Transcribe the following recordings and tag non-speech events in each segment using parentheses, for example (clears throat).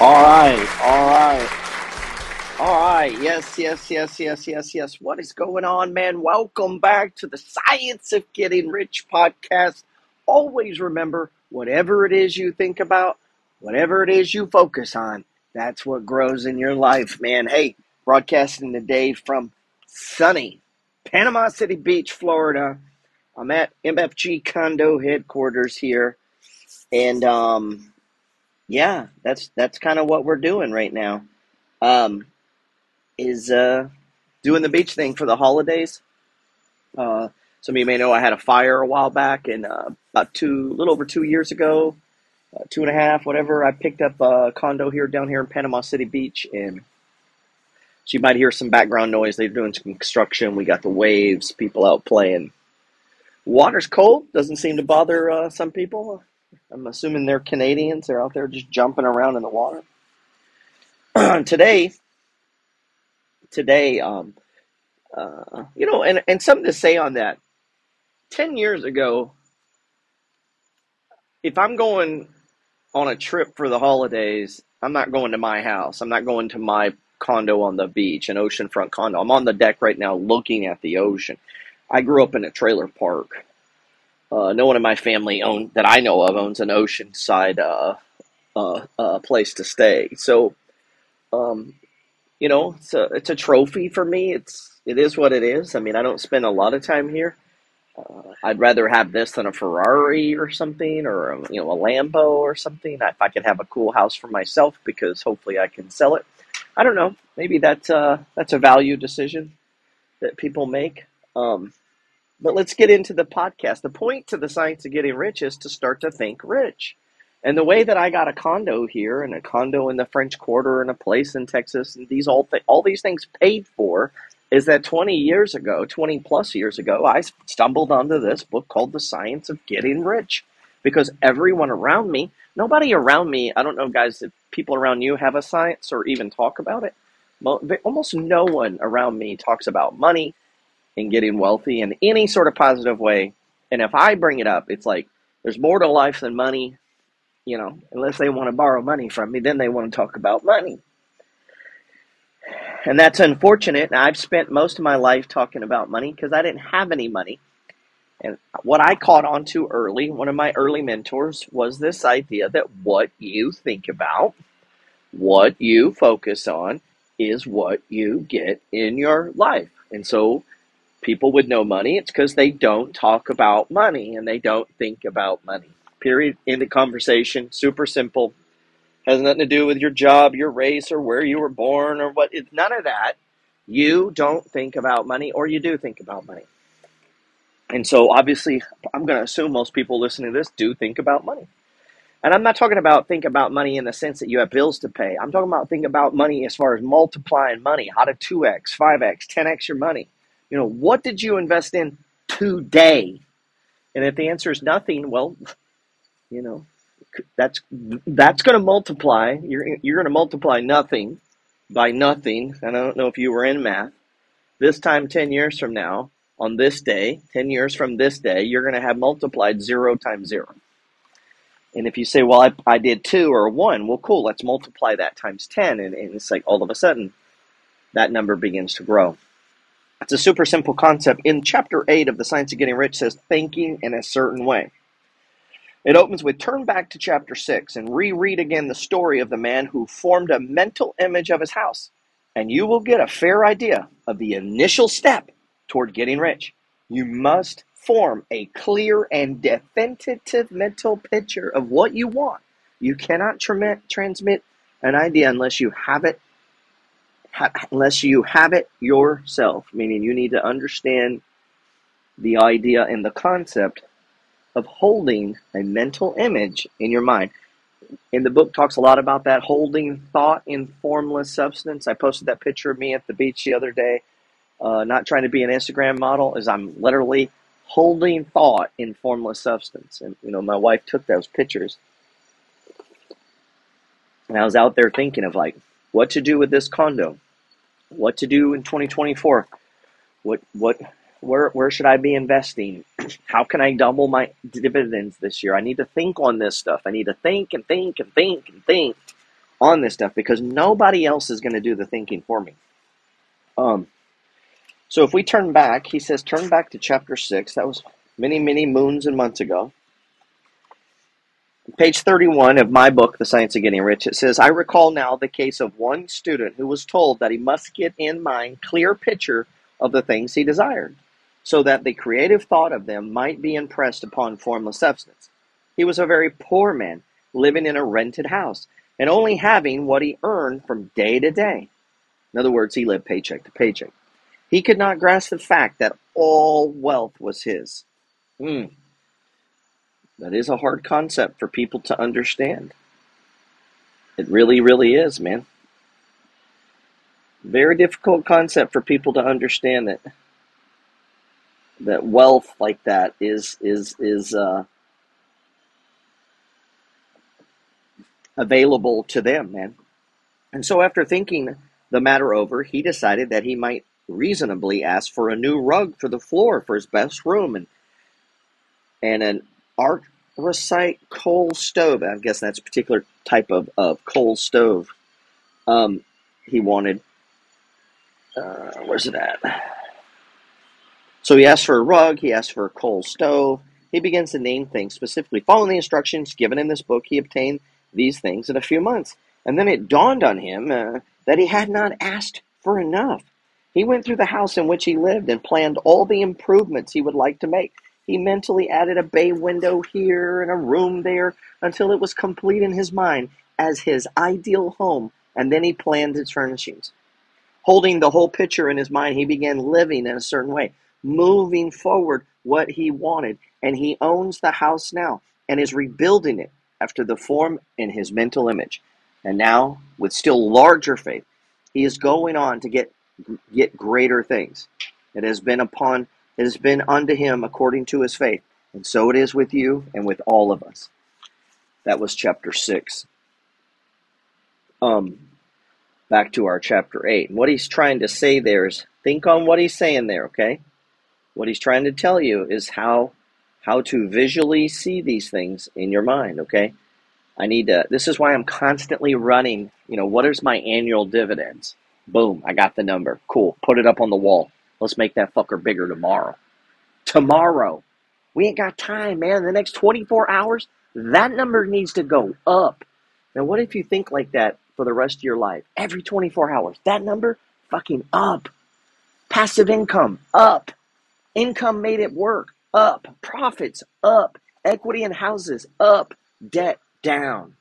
All right, all right, all right. Yes, yes, yes, yes, yes, yes. What is going on, man? Welcome back to the Science of Getting Rich podcast. Always remember whatever it is you think about, whatever it is you focus on, that's what grows in your life, man. Hey, broadcasting today from sunny Panama City Beach, Florida. I'm at MFG condo headquarters here, and um, yeah, that's that's kind of what we're doing right now. Um, is uh, doing the beach thing for the holidays. Uh, some of you may know I had a fire a while back, and uh, about two, a little over two years ago, uh, two and a half, whatever. I picked up a condo here down here in Panama City Beach, and so you might hear some background noise. They're doing some construction. We got the waves, people out playing. Water's cold, doesn't seem to bother uh, some people. I'm assuming they're Canadians. They're out there just jumping around in the water. (clears throat) today, today, um, uh, you know, and, and something to say on that. 10 years ago, if I'm going on a trip for the holidays, I'm not going to my house. I'm not going to my condo on the beach, an oceanfront condo. I'm on the deck right now looking at the ocean. I grew up in a trailer park. Uh, no one in my family own that I know of owns an oceanside uh, uh, uh, place to stay. So, um, you know, it's a it's a trophy for me. It's it is what it is. I mean, I don't spend a lot of time here. Uh, I'd rather have this than a Ferrari or something, or a, you know, a Lambo or something. If I could have a cool house for myself, because hopefully I can sell it. I don't know. Maybe that's uh, that's a value decision that people make. Um, but let's get into the podcast. The point to the science of getting rich is to start to think rich. And the way that I got a condo here and a condo in the French Quarter and a place in Texas and these all th- all these things paid for is that 20 years ago, 20 plus years ago, I stumbled onto this book called The Science of Getting Rich because everyone around me, nobody around me, I don't know guys if people around you have a science or even talk about it. Almost no one around me talks about money and getting wealthy in any sort of positive way. And if I bring it up, it's like there's more to life than money you know, unless they want to borrow money from me, then they want to talk about money. And that's unfortunate. I've spent most of my life talking about money because I didn't have any money. And what I caught on to early, one of my early mentors, was this idea that what you think about, what you focus on, is what you get in your life. And so people with no money, it's because they don't talk about money and they don't think about money period, in the conversation. Super simple. Has nothing to do with your job, your race, or where you were born, or what. It's none of that. You don't think about money, or you do think about money. And so, obviously, I'm going to assume most people listening to this do think about money. And I'm not talking about think about money in the sense that you have bills to pay. I'm talking about think about money as far as multiplying money, how to 2x, 5x, 10x your money. You know, what did you invest in today? And if the answer is nothing, well, you know, that's that's going to multiply. You're you're going to multiply nothing by nothing. And I don't know if you were in math. This time, ten years from now, on this day, ten years from this day, you're going to have multiplied zero times zero. And if you say, well, I, I did two or one, well, cool, let's multiply that times 10. And, and it's like all of a sudden that number begins to grow. It's a super simple concept. In chapter 8 of The Science of Getting Rich says thinking in a certain way. It opens with turn back to chapter 6 and reread again the story of the man who formed a mental image of his house, and you will get a fair idea of the initial step toward getting rich. You must form a clear and definitive mental picture of what you want. You cannot tra- transmit an idea unless you have it ha- unless you have it yourself, meaning you need to understand the idea and the concept of holding a mental image in your mind. In the book talks a lot about that holding thought in formless substance. I posted that picture of me at the beach the other day. Uh, not trying to be an Instagram model, as I'm literally holding thought in formless substance. And you know, my wife took those pictures, and I was out there thinking of like what to do with this condo, what to do in 2024, what what where where should I be investing? How can I double my dividends this year? I need to think on this stuff. I need to think and think and think and think. on this stuff because nobody else is going to do the thinking for me. Um, so if we turn back, he says, turn back to chapter 6. That was many, many moons and months ago. Page 31 of my book, The Science of Getting Rich, it says, I recall now the case of one student who was told that he must get in mind clear picture of the things he desired, so that the creative thought of them might be impressed upon formless substance. He was a very poor man, living in a rented house, and only having what he earned from day to day. In other words, he lived paycheck to paycheck. He could not grasp the fact that all wealth was his. Hmm. That is a hard concept for people to understand. It really, really is, man. Very difficult concept for people to understand that that wealth like that is is is uh, available to them, man. And so, after thinking the matter over, he decided that he might reasonably ask for a new rug for the floor for his best room and and an anthracite coal stove. I guess that's a particular type of, of coal stove. Um, he wanted. Uh, where's it at? So he asked for a rug. He asked for a coal stove. He begins to name things specifically. Following the instructions given in this book, he obtained these things in a few months. And then it dawned on him uh, that he had not asked for enough. He went through the house in which he lived and planned all the improvements he would like to make. He mentally added a bay window here and a room there until it was complete in his mind as his ideal home, and then he planned its furnishings. Holding the whole picture in his mind, he began living in a certain way, moving forward what he wanted, and he owns the house now and is rebuilding it after the form in his mental image. And now, with still larger faith, he is going on to get get greater things. It has been upon it has been unto him according to his faith. And so it is with you and with all of us. That was chapter 6. Um, back to our chapter 8. And what he's trying to say there is think on what he's saying there, okay? What he's trying to tell you is how how to visually see these things in your mind, okay? I need to this is why I'm constantly running, you know, what is my annual dividends? Boom, I got the number. Cool. Put it up on the wall. Let's make that fucker bigger tomorrow. Tomorrow. We ain't got time, man. In The next 24 hours, that number needs to go up. Now, what if you think like that for the rest of your life? Every 24 hours, that number fucking up. Passive income, up. Income made at work, up. Profits, up. Equity in houses, up. Debt, down.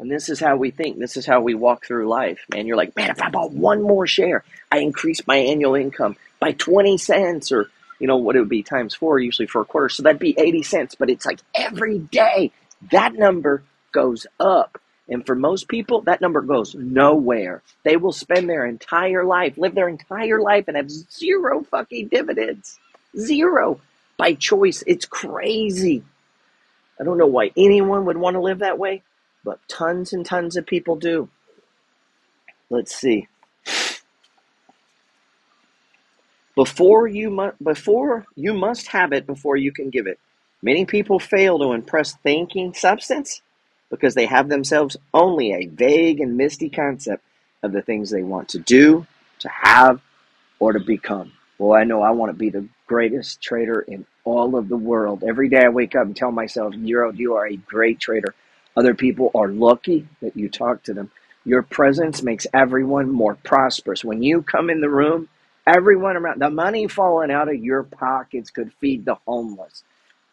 And this is how we think. This is how we walk through life, man. You're like, man, if I bought one more share, I increase my annual income by 20 cents or, you know, what it would be times four, usually for a quarter. So that'd be 80 cents. But it's like every day that number goes up. And for most people, that number goes nowhere. They will spend their entire life, live their entire life, and have zero fucking dividends. Zero by choice. It's crazy. I don't know why anyone would want to live that way, but tons and tons of people do. Let's see. Before you mu- before you must have it before you can give it. Many people fail to impress thinking substance because they have themselves only a vague and misty concept of the things they want to do, to have, or to become. Well, I know I want to be the greatest trader in all of the world. Every day I wake up and tell myself, you you are a great trader. Other people are lucky that you talk to them. Your presence makes everyone more prosperous. When you come in the room, Everyone around the money falling out of your pockets could feed the homeless.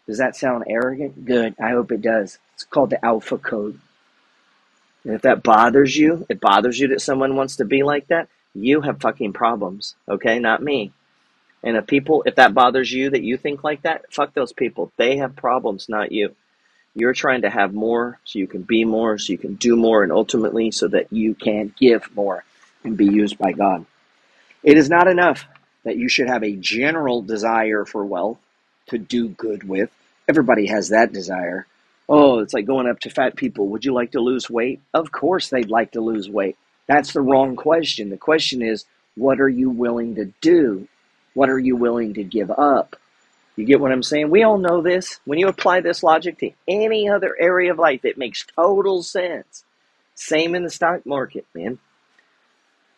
Does that sound arrogant? Good. I hope it does. It's called the Alpha Code. And if that bothers you, it bothers you that someone wants to be like that, you have fucking problems. Okay? Not me. And if people, if that bothers you that you think like that, fuck those people. They have problems, not you. You're trying to have more so you can be more, so you can do more, and ultimately so that you can give more and be used by God. It is not enough that you should have a general desire for wealth to do good with. Everybody has that desire. Oh, it's like going up to fat people. Would you like to lose weight? Of course, they'd like to lose weight. That's the wrong question. The question is, what are you willing to do? What are you willing to give up? You get what I'm saying? We all know this. When you apply this logic to any other area of life, it makes total sense. Same in the stock market, man.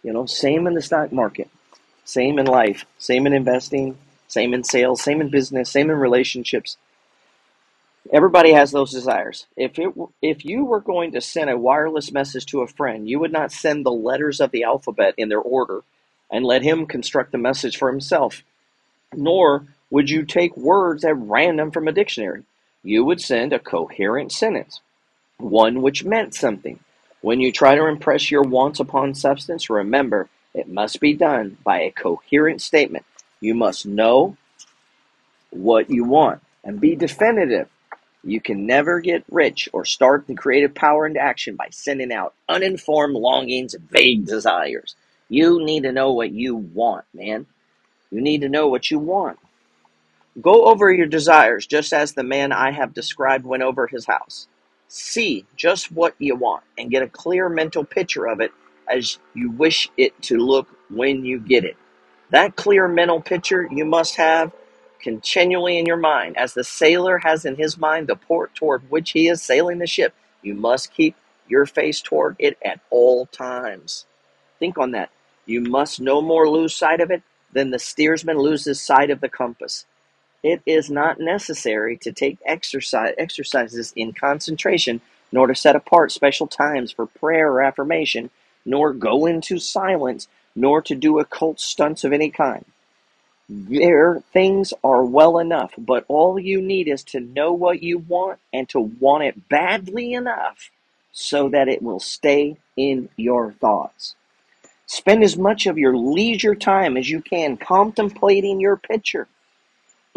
You know, same in the stock market. Same in life. Same in investing. Same in sales. Same in business. Same in relationships. Everybody has those desires. If it if you were going to send a wireless message to a friend, you would not send the letters of the alphabet in their order and let him construct the message for himself. Nor would you take words at random from a dictionary. You would send a coherent sentence, one which meant something. When you try to impress your wants upon substance, remember it must be done by a coherent statement. You must know what you want and be definitive. You can never get rich or start the creative power into action by sending out uninformed longings and vague desires. You need to know what you want, man. You need to know what you want. Go over your desires just as the man I have described went over his house. See just what you want and get a clear mental picture of it as you wish it to look when you get it. That clear mental picture you must have continually in your mind, as the sailor has in his mind the port toward which he is sailing the ship. You must keep your face toward it at all times. Think on that. You must no more lose sight of it than the steersman loses sight of the compass. It is not necessary to take exercise, exercises in concentration, nor to set apart special times for prayer or affirmation, nor go into silence, nor to do occult stunts of any kind. There, things are well enough, but all you need is to know what you want and to want it badly enough so that it will stay in your thoughts. Spend as much of your leisure time as you can contemplating your picture.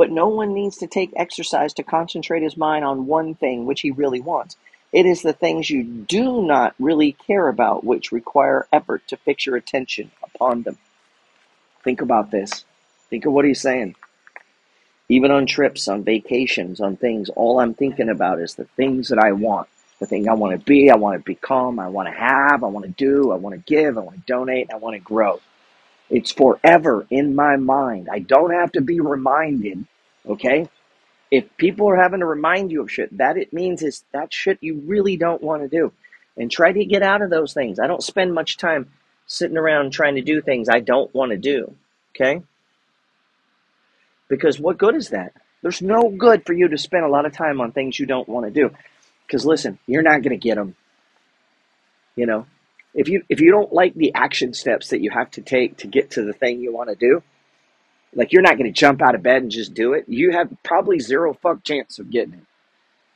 But no one needs to take exercise to concentrate his mind on one thing which he really wants. It is the things you do not really care about which require effort to fix your attention upon them. Think about this. Think of what he's saying. Even on trips, on vacations, on things, all I'm thinking about is the things that I want. The thing I want to be, I want to become, I want to have, I want to do, I want to give, I want to donate, I want to grow. It's forever in my mind. I don't have to be reminded, okay? If people are having to remind you of shit, that it means is that shit you really don't want to do. And try to get out of those things. I don't spend much time sitting around trying to do things I don't want to do, okay? Because what good is that? There's no good for you to spend a lot of time on things you don't want to do. Because listen, you're not going to get them. You know, if you if you don't like the action steps that you have to take to get to the thing you want to do, like you're not going to jump out of bed and just do it. You have probably zero fuck chance of getting it.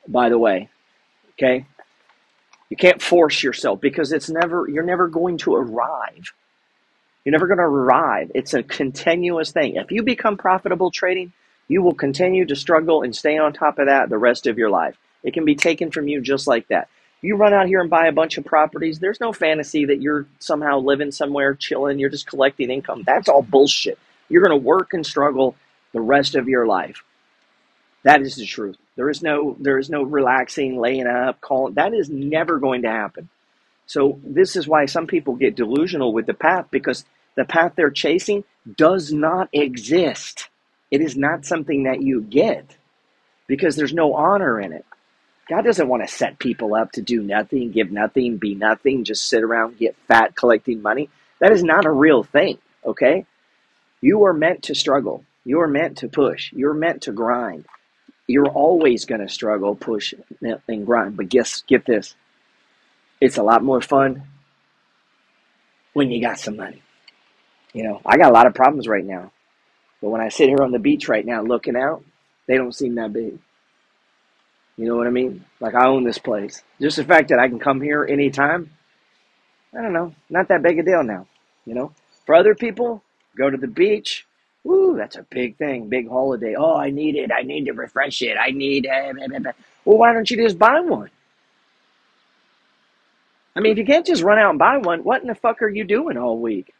By the way, okay? You can't force yourself because it's never you're never going to arrive. You're never going to arrive. It's a continuous thing. If you become profitable trading, you will continue to struggle and stay on top of that the rest of your life. It can be taken from you just like that. You run out here and buy a bunch of properties, there's no fantasy that you're somehow living somewhere chilling, you're just collecting income. That's all bullshit. You're going to work and struggle the rest of your life. That is the truth. There is no there is no relaxing, laying up, calling. That is never going to happen. So this is why some people get delusional with the path because the path they're chasing does not exist. It is not something that you get because there's no honor in it. God doesn't want to set people up to do nothing, give nothing, be nothing, just sit around, get fat collecting money. That is not a real thing, okay? You are meant to struggle. You are meant to push. You're meant to grind. You're always going to struggle, push, and grind. But guess, get this it's a lot more fun when you got some money. You know, I got a lot of problems right now. But when I sit here on the beach right now looking out, they don't seem that big. You know what I mean? Like I own this place. Just the fact that I can come here anytime, I don't know, not that big a deal now. You know? For other people, go to the beach. Woo, that's a big thing, big holiday. Oh, I need it. I need to refresh it. I need. Uh, well, why don't you just buy one? I mean, if you can't just run out and buy one, what in the fuck are you doing all week?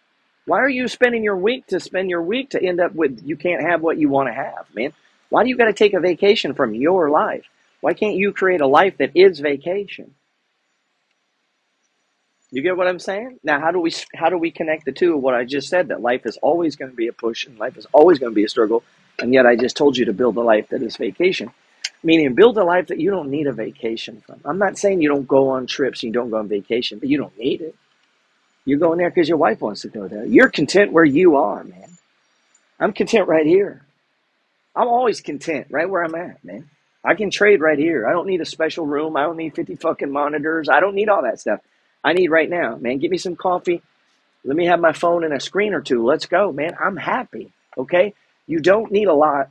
Why are you spending your week to spend your week to end up with you can't have what you want to have, man? Why do you got to take a vacation from your life? Why can't you create a life that is vacation? You get what I'm saying? Now, how do we how do we connect the two of what I just said that life is always going to be a push and life is always going to be a struggle, and yet I just told you to build a life that is vacation. Meaning, build a life that you don't need a vacation from. I'm not saying you don't go on trips, you don't go on vacation, but you don't need it. You're going there because your wife wants to go there. You're content where you are, man. I'm content right here. I'm always content right where I'm at, man. I can trade right here. I don't need a special room. I don't need 50 fucking monitors. I don't need all that stuff. I need right now, man. Give me some coffee. Let me have my phone and a screen or two. Let's go, man. I'm happy. Okay? You don't need a lot.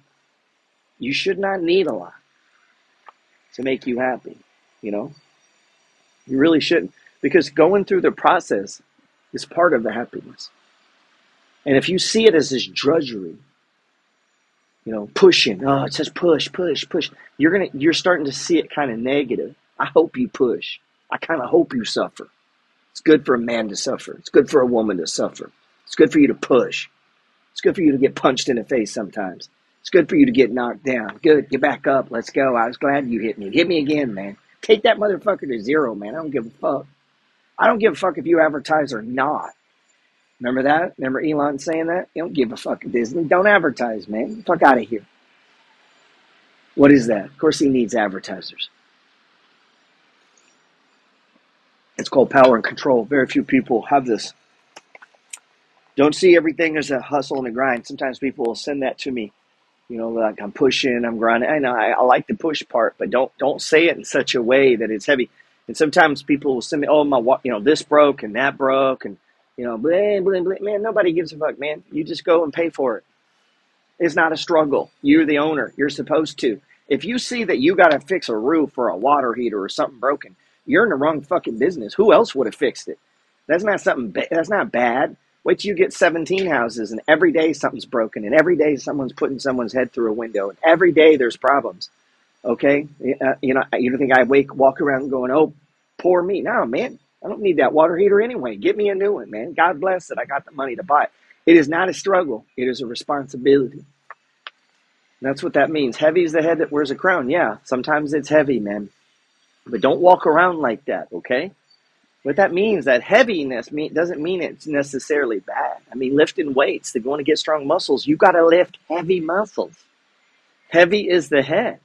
You should not need a lot to make you happy. You know? You really shouldn't. Because going through the process is part of the happiness. And if you see it as this drudgery, you know, pushing, oh, it says push, push, push, you're gonna you're starting to see it kind of negative. I hope you push. I kind of hope you suffer. It's good for a man to suffer. It's good for a woman to suffer. It's good for you to push. It's good for you to get punched in the face sometimes. It's good for you to get knocked down. Good. Get back up. Let's go. I was glad you hit me. Hit me again, man. Take that motherfucker to zero, man. I don't give a fuck. I don't give a fuck if you advertise or not. Remember that? Remember Elon saying that? You don't give a fuck Disney. Don't advertise, man. fuck out of here. What is that? Of course he needs advertisers. It's called power and control. Very few people have this. Don't see everything as a hustle and a grind. Sometimes people will send that to me. You know, like I'm pushing, I'm grinding. I know I, I like the push part, but don't don't say it in such a way that it's heavy. And sometimes people will send me, oh my, you know, this broke and that broke, and you know, blah, blah, blah. man, nobody gives a fuck, man. You just go and pay for it. It's not a struggle. You're the owner. You're supposed to. If you see that you got to fix a roof or a water heater or something broken, you're in the wrong fucking business. Who else would have fixed it? That's not something. Ba- that's not bad. Wait till you get 17 houses, and every day something's broken, and every day someone's putting someone's head through a window, and every day there's problems. Okay, uh, you know, you don't think I wake walk around going, "Oh, poor me." No, man, I don't need that water heater anyway. Get me a new one, man. God bless it. I got the money to buy it. It is not a struggle. It is a responsibility. That's what that means. Heavy is the head that wears a crown. Yeah, sometimes it's heavy, man. But don't walk around like that, okay? What that means, that heaviness mean, doesn't mean it's necessarily bad. I mean, lifting weights, if you want to get strong muscles, you got to lift heavy muscles. Heavy is the head,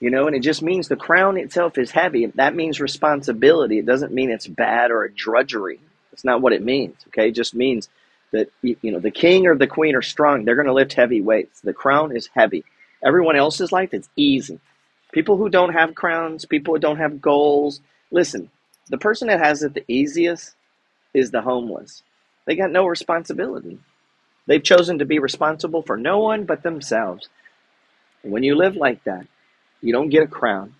you know, and it just means the crown itself is heavy. That means responsibility. It doesn't mean it's bad or a drudgery. That's not what it means, okay? It just means that, you know, the king or the queen are strong. They're going to lift heavy weights. The crown is heavy. Everyone else's life is easy. People who don't have crowns, people who don't have goals. Listen, the person that has it the easiest is the homeless. They got no responsibility. They've chosen to be responsible for no one but themselves. And when you live like that, you don't get a crown.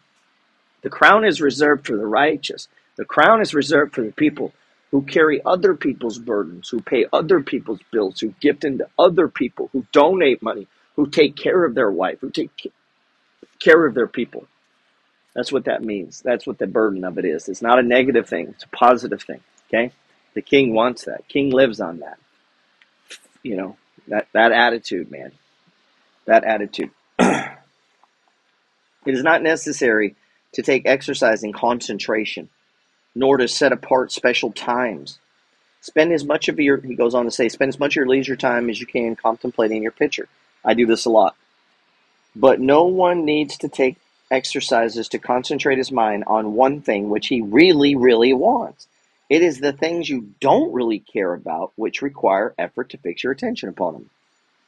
The crown is reserved for the righteous. The crown is reserved for the people who carry other people's burdens, who pay other people's bills, who gift into other people, who donate money, who take care of their wife, who take care of their people. That's what that means. That's what the burden of it is. It's not a negative thing, it's a positive thing. Okay? The king wants that. King lives on that. You know, that, that attitude, man. That attitude. (clears throat) it is not necessary to take exercise in concentration, nor to set apart special times. Spend as much of your, he goes on to say, spend as much of your leisure time as you can contemplating your picture. I do this a lot. But no one needs to take exercises to concentrate his mind on one thing which he really, really wants. It is the things you don't really care about which require effort to fix your attention upon them.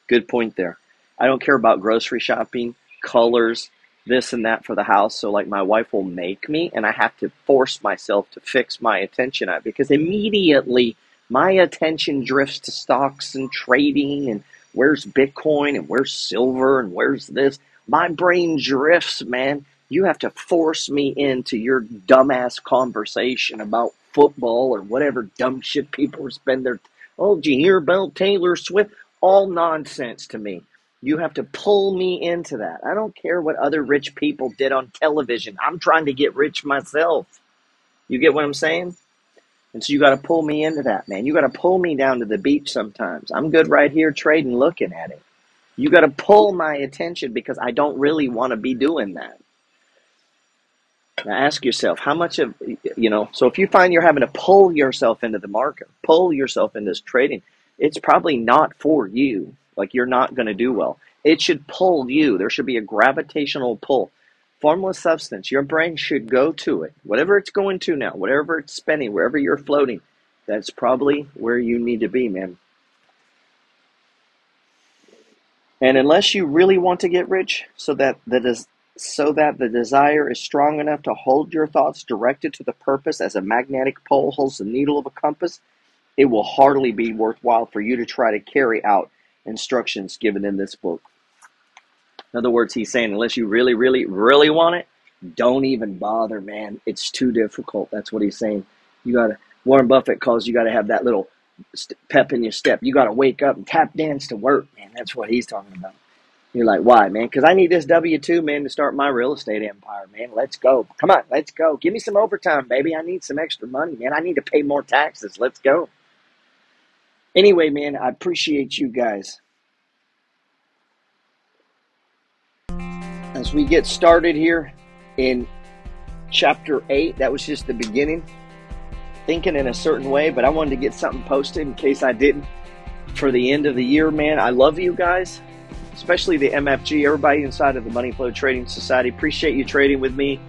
Good point there. I don't care about grocery shopping, colors, this and that for the house. So, like, my wife will make me, and I have to force myself to fix my attention on it because immediately my attention drifts to stocks and trading and where's Bitcoin and where's silver and where's this. My brain drifts, man. You have to force me into your dumbass conversation about football or whatever dumb shit people spend their. Oh, did you hear about Taylor Swift? All nonsense to me. You have to pull me into that. I don't care what other rich people did on television. I'm trying to get rich myself. You get what I'm saying? And so you got to pull me into that, man. You got to pull me down to the beach sometimes. I'm good right here trading, looking at it. You got to pull my attention because I don't really want to be doing that. Now ask yourself, how much of, you know, so if you find you're having to pull yourself into the market, pull yourself into this trading, it's probably not for you. Like you're not going to do well. It should pull you. There should be a gravitational pull. Formless substance. Your brain should go to it. Whatever it's going to now, whatever it's spending, wherever you're floating, that's probably where you need to be, man. And unless you really want to get rich, so that the des- so that the desire is strong enough to hold your thoughts directed to the purpose as a magnetic pole holds the needle of a compass, it will hardly be worthwhile for you to try to carry out instructions given in this book. In other words, he's saying, unless you really, really, really want it, don't even bother, man. It's too difficult. That's what he's saying. You got to, Warren Buffett calls you got to have that little pep in your step. You got to wake up and tap dance to work, man. That's what he's talking about. You're like, why, man? Because I need this W 2, man, to start my real estate empire, man. Let's go. Come on, let's go. Give me some overtime, baby. I need some extra money, man. I need to pay more taxes. Let's go. Anyway, man, I appreciate you guys. We get started here in chapter 8, that was just the beginning. Thinking in a certain way, but I wanted to get something posted in case I didn't for the end of the year, man. I love you guys, especially the MFG, everybody inside of the Money Flow Trading Society. Appreciate you trading with me.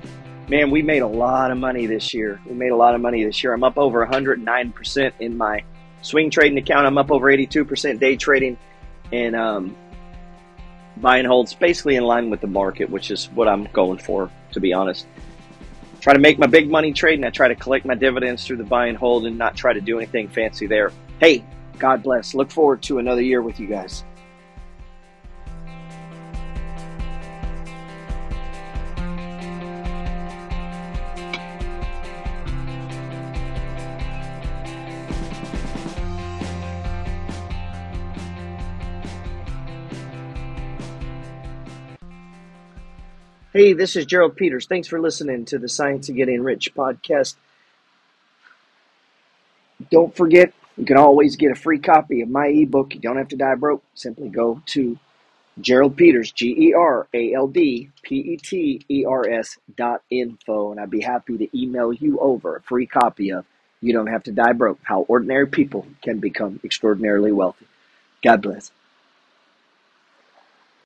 Man, we made a lot of money this year. We made a lot of money this year. I'm up over 109% in my swing trading account. I'm up over 82% day trading and um, buy and holds basically in line with the market, which is what I'm going for, to be honest. Try to make my big money trading. I try to collect my dividends through the buy and hold and not try to do anything fancy there. Hey, God bless. Look forward to another year with you guys. Hey, this is Gerald Peters. Thanks for listening to the Science of Getting Rich podcast. Don't forget, you can always get a free copy of my ebook. You don't have to die broke. Simply go to Gerald Peters, G E R A L D P E T E R S dot info, and I'd be happy to email you over a free copy of You Don't Have to Die Broke How Ordinary People Can Become Extraordinarily Wealthy. God bless.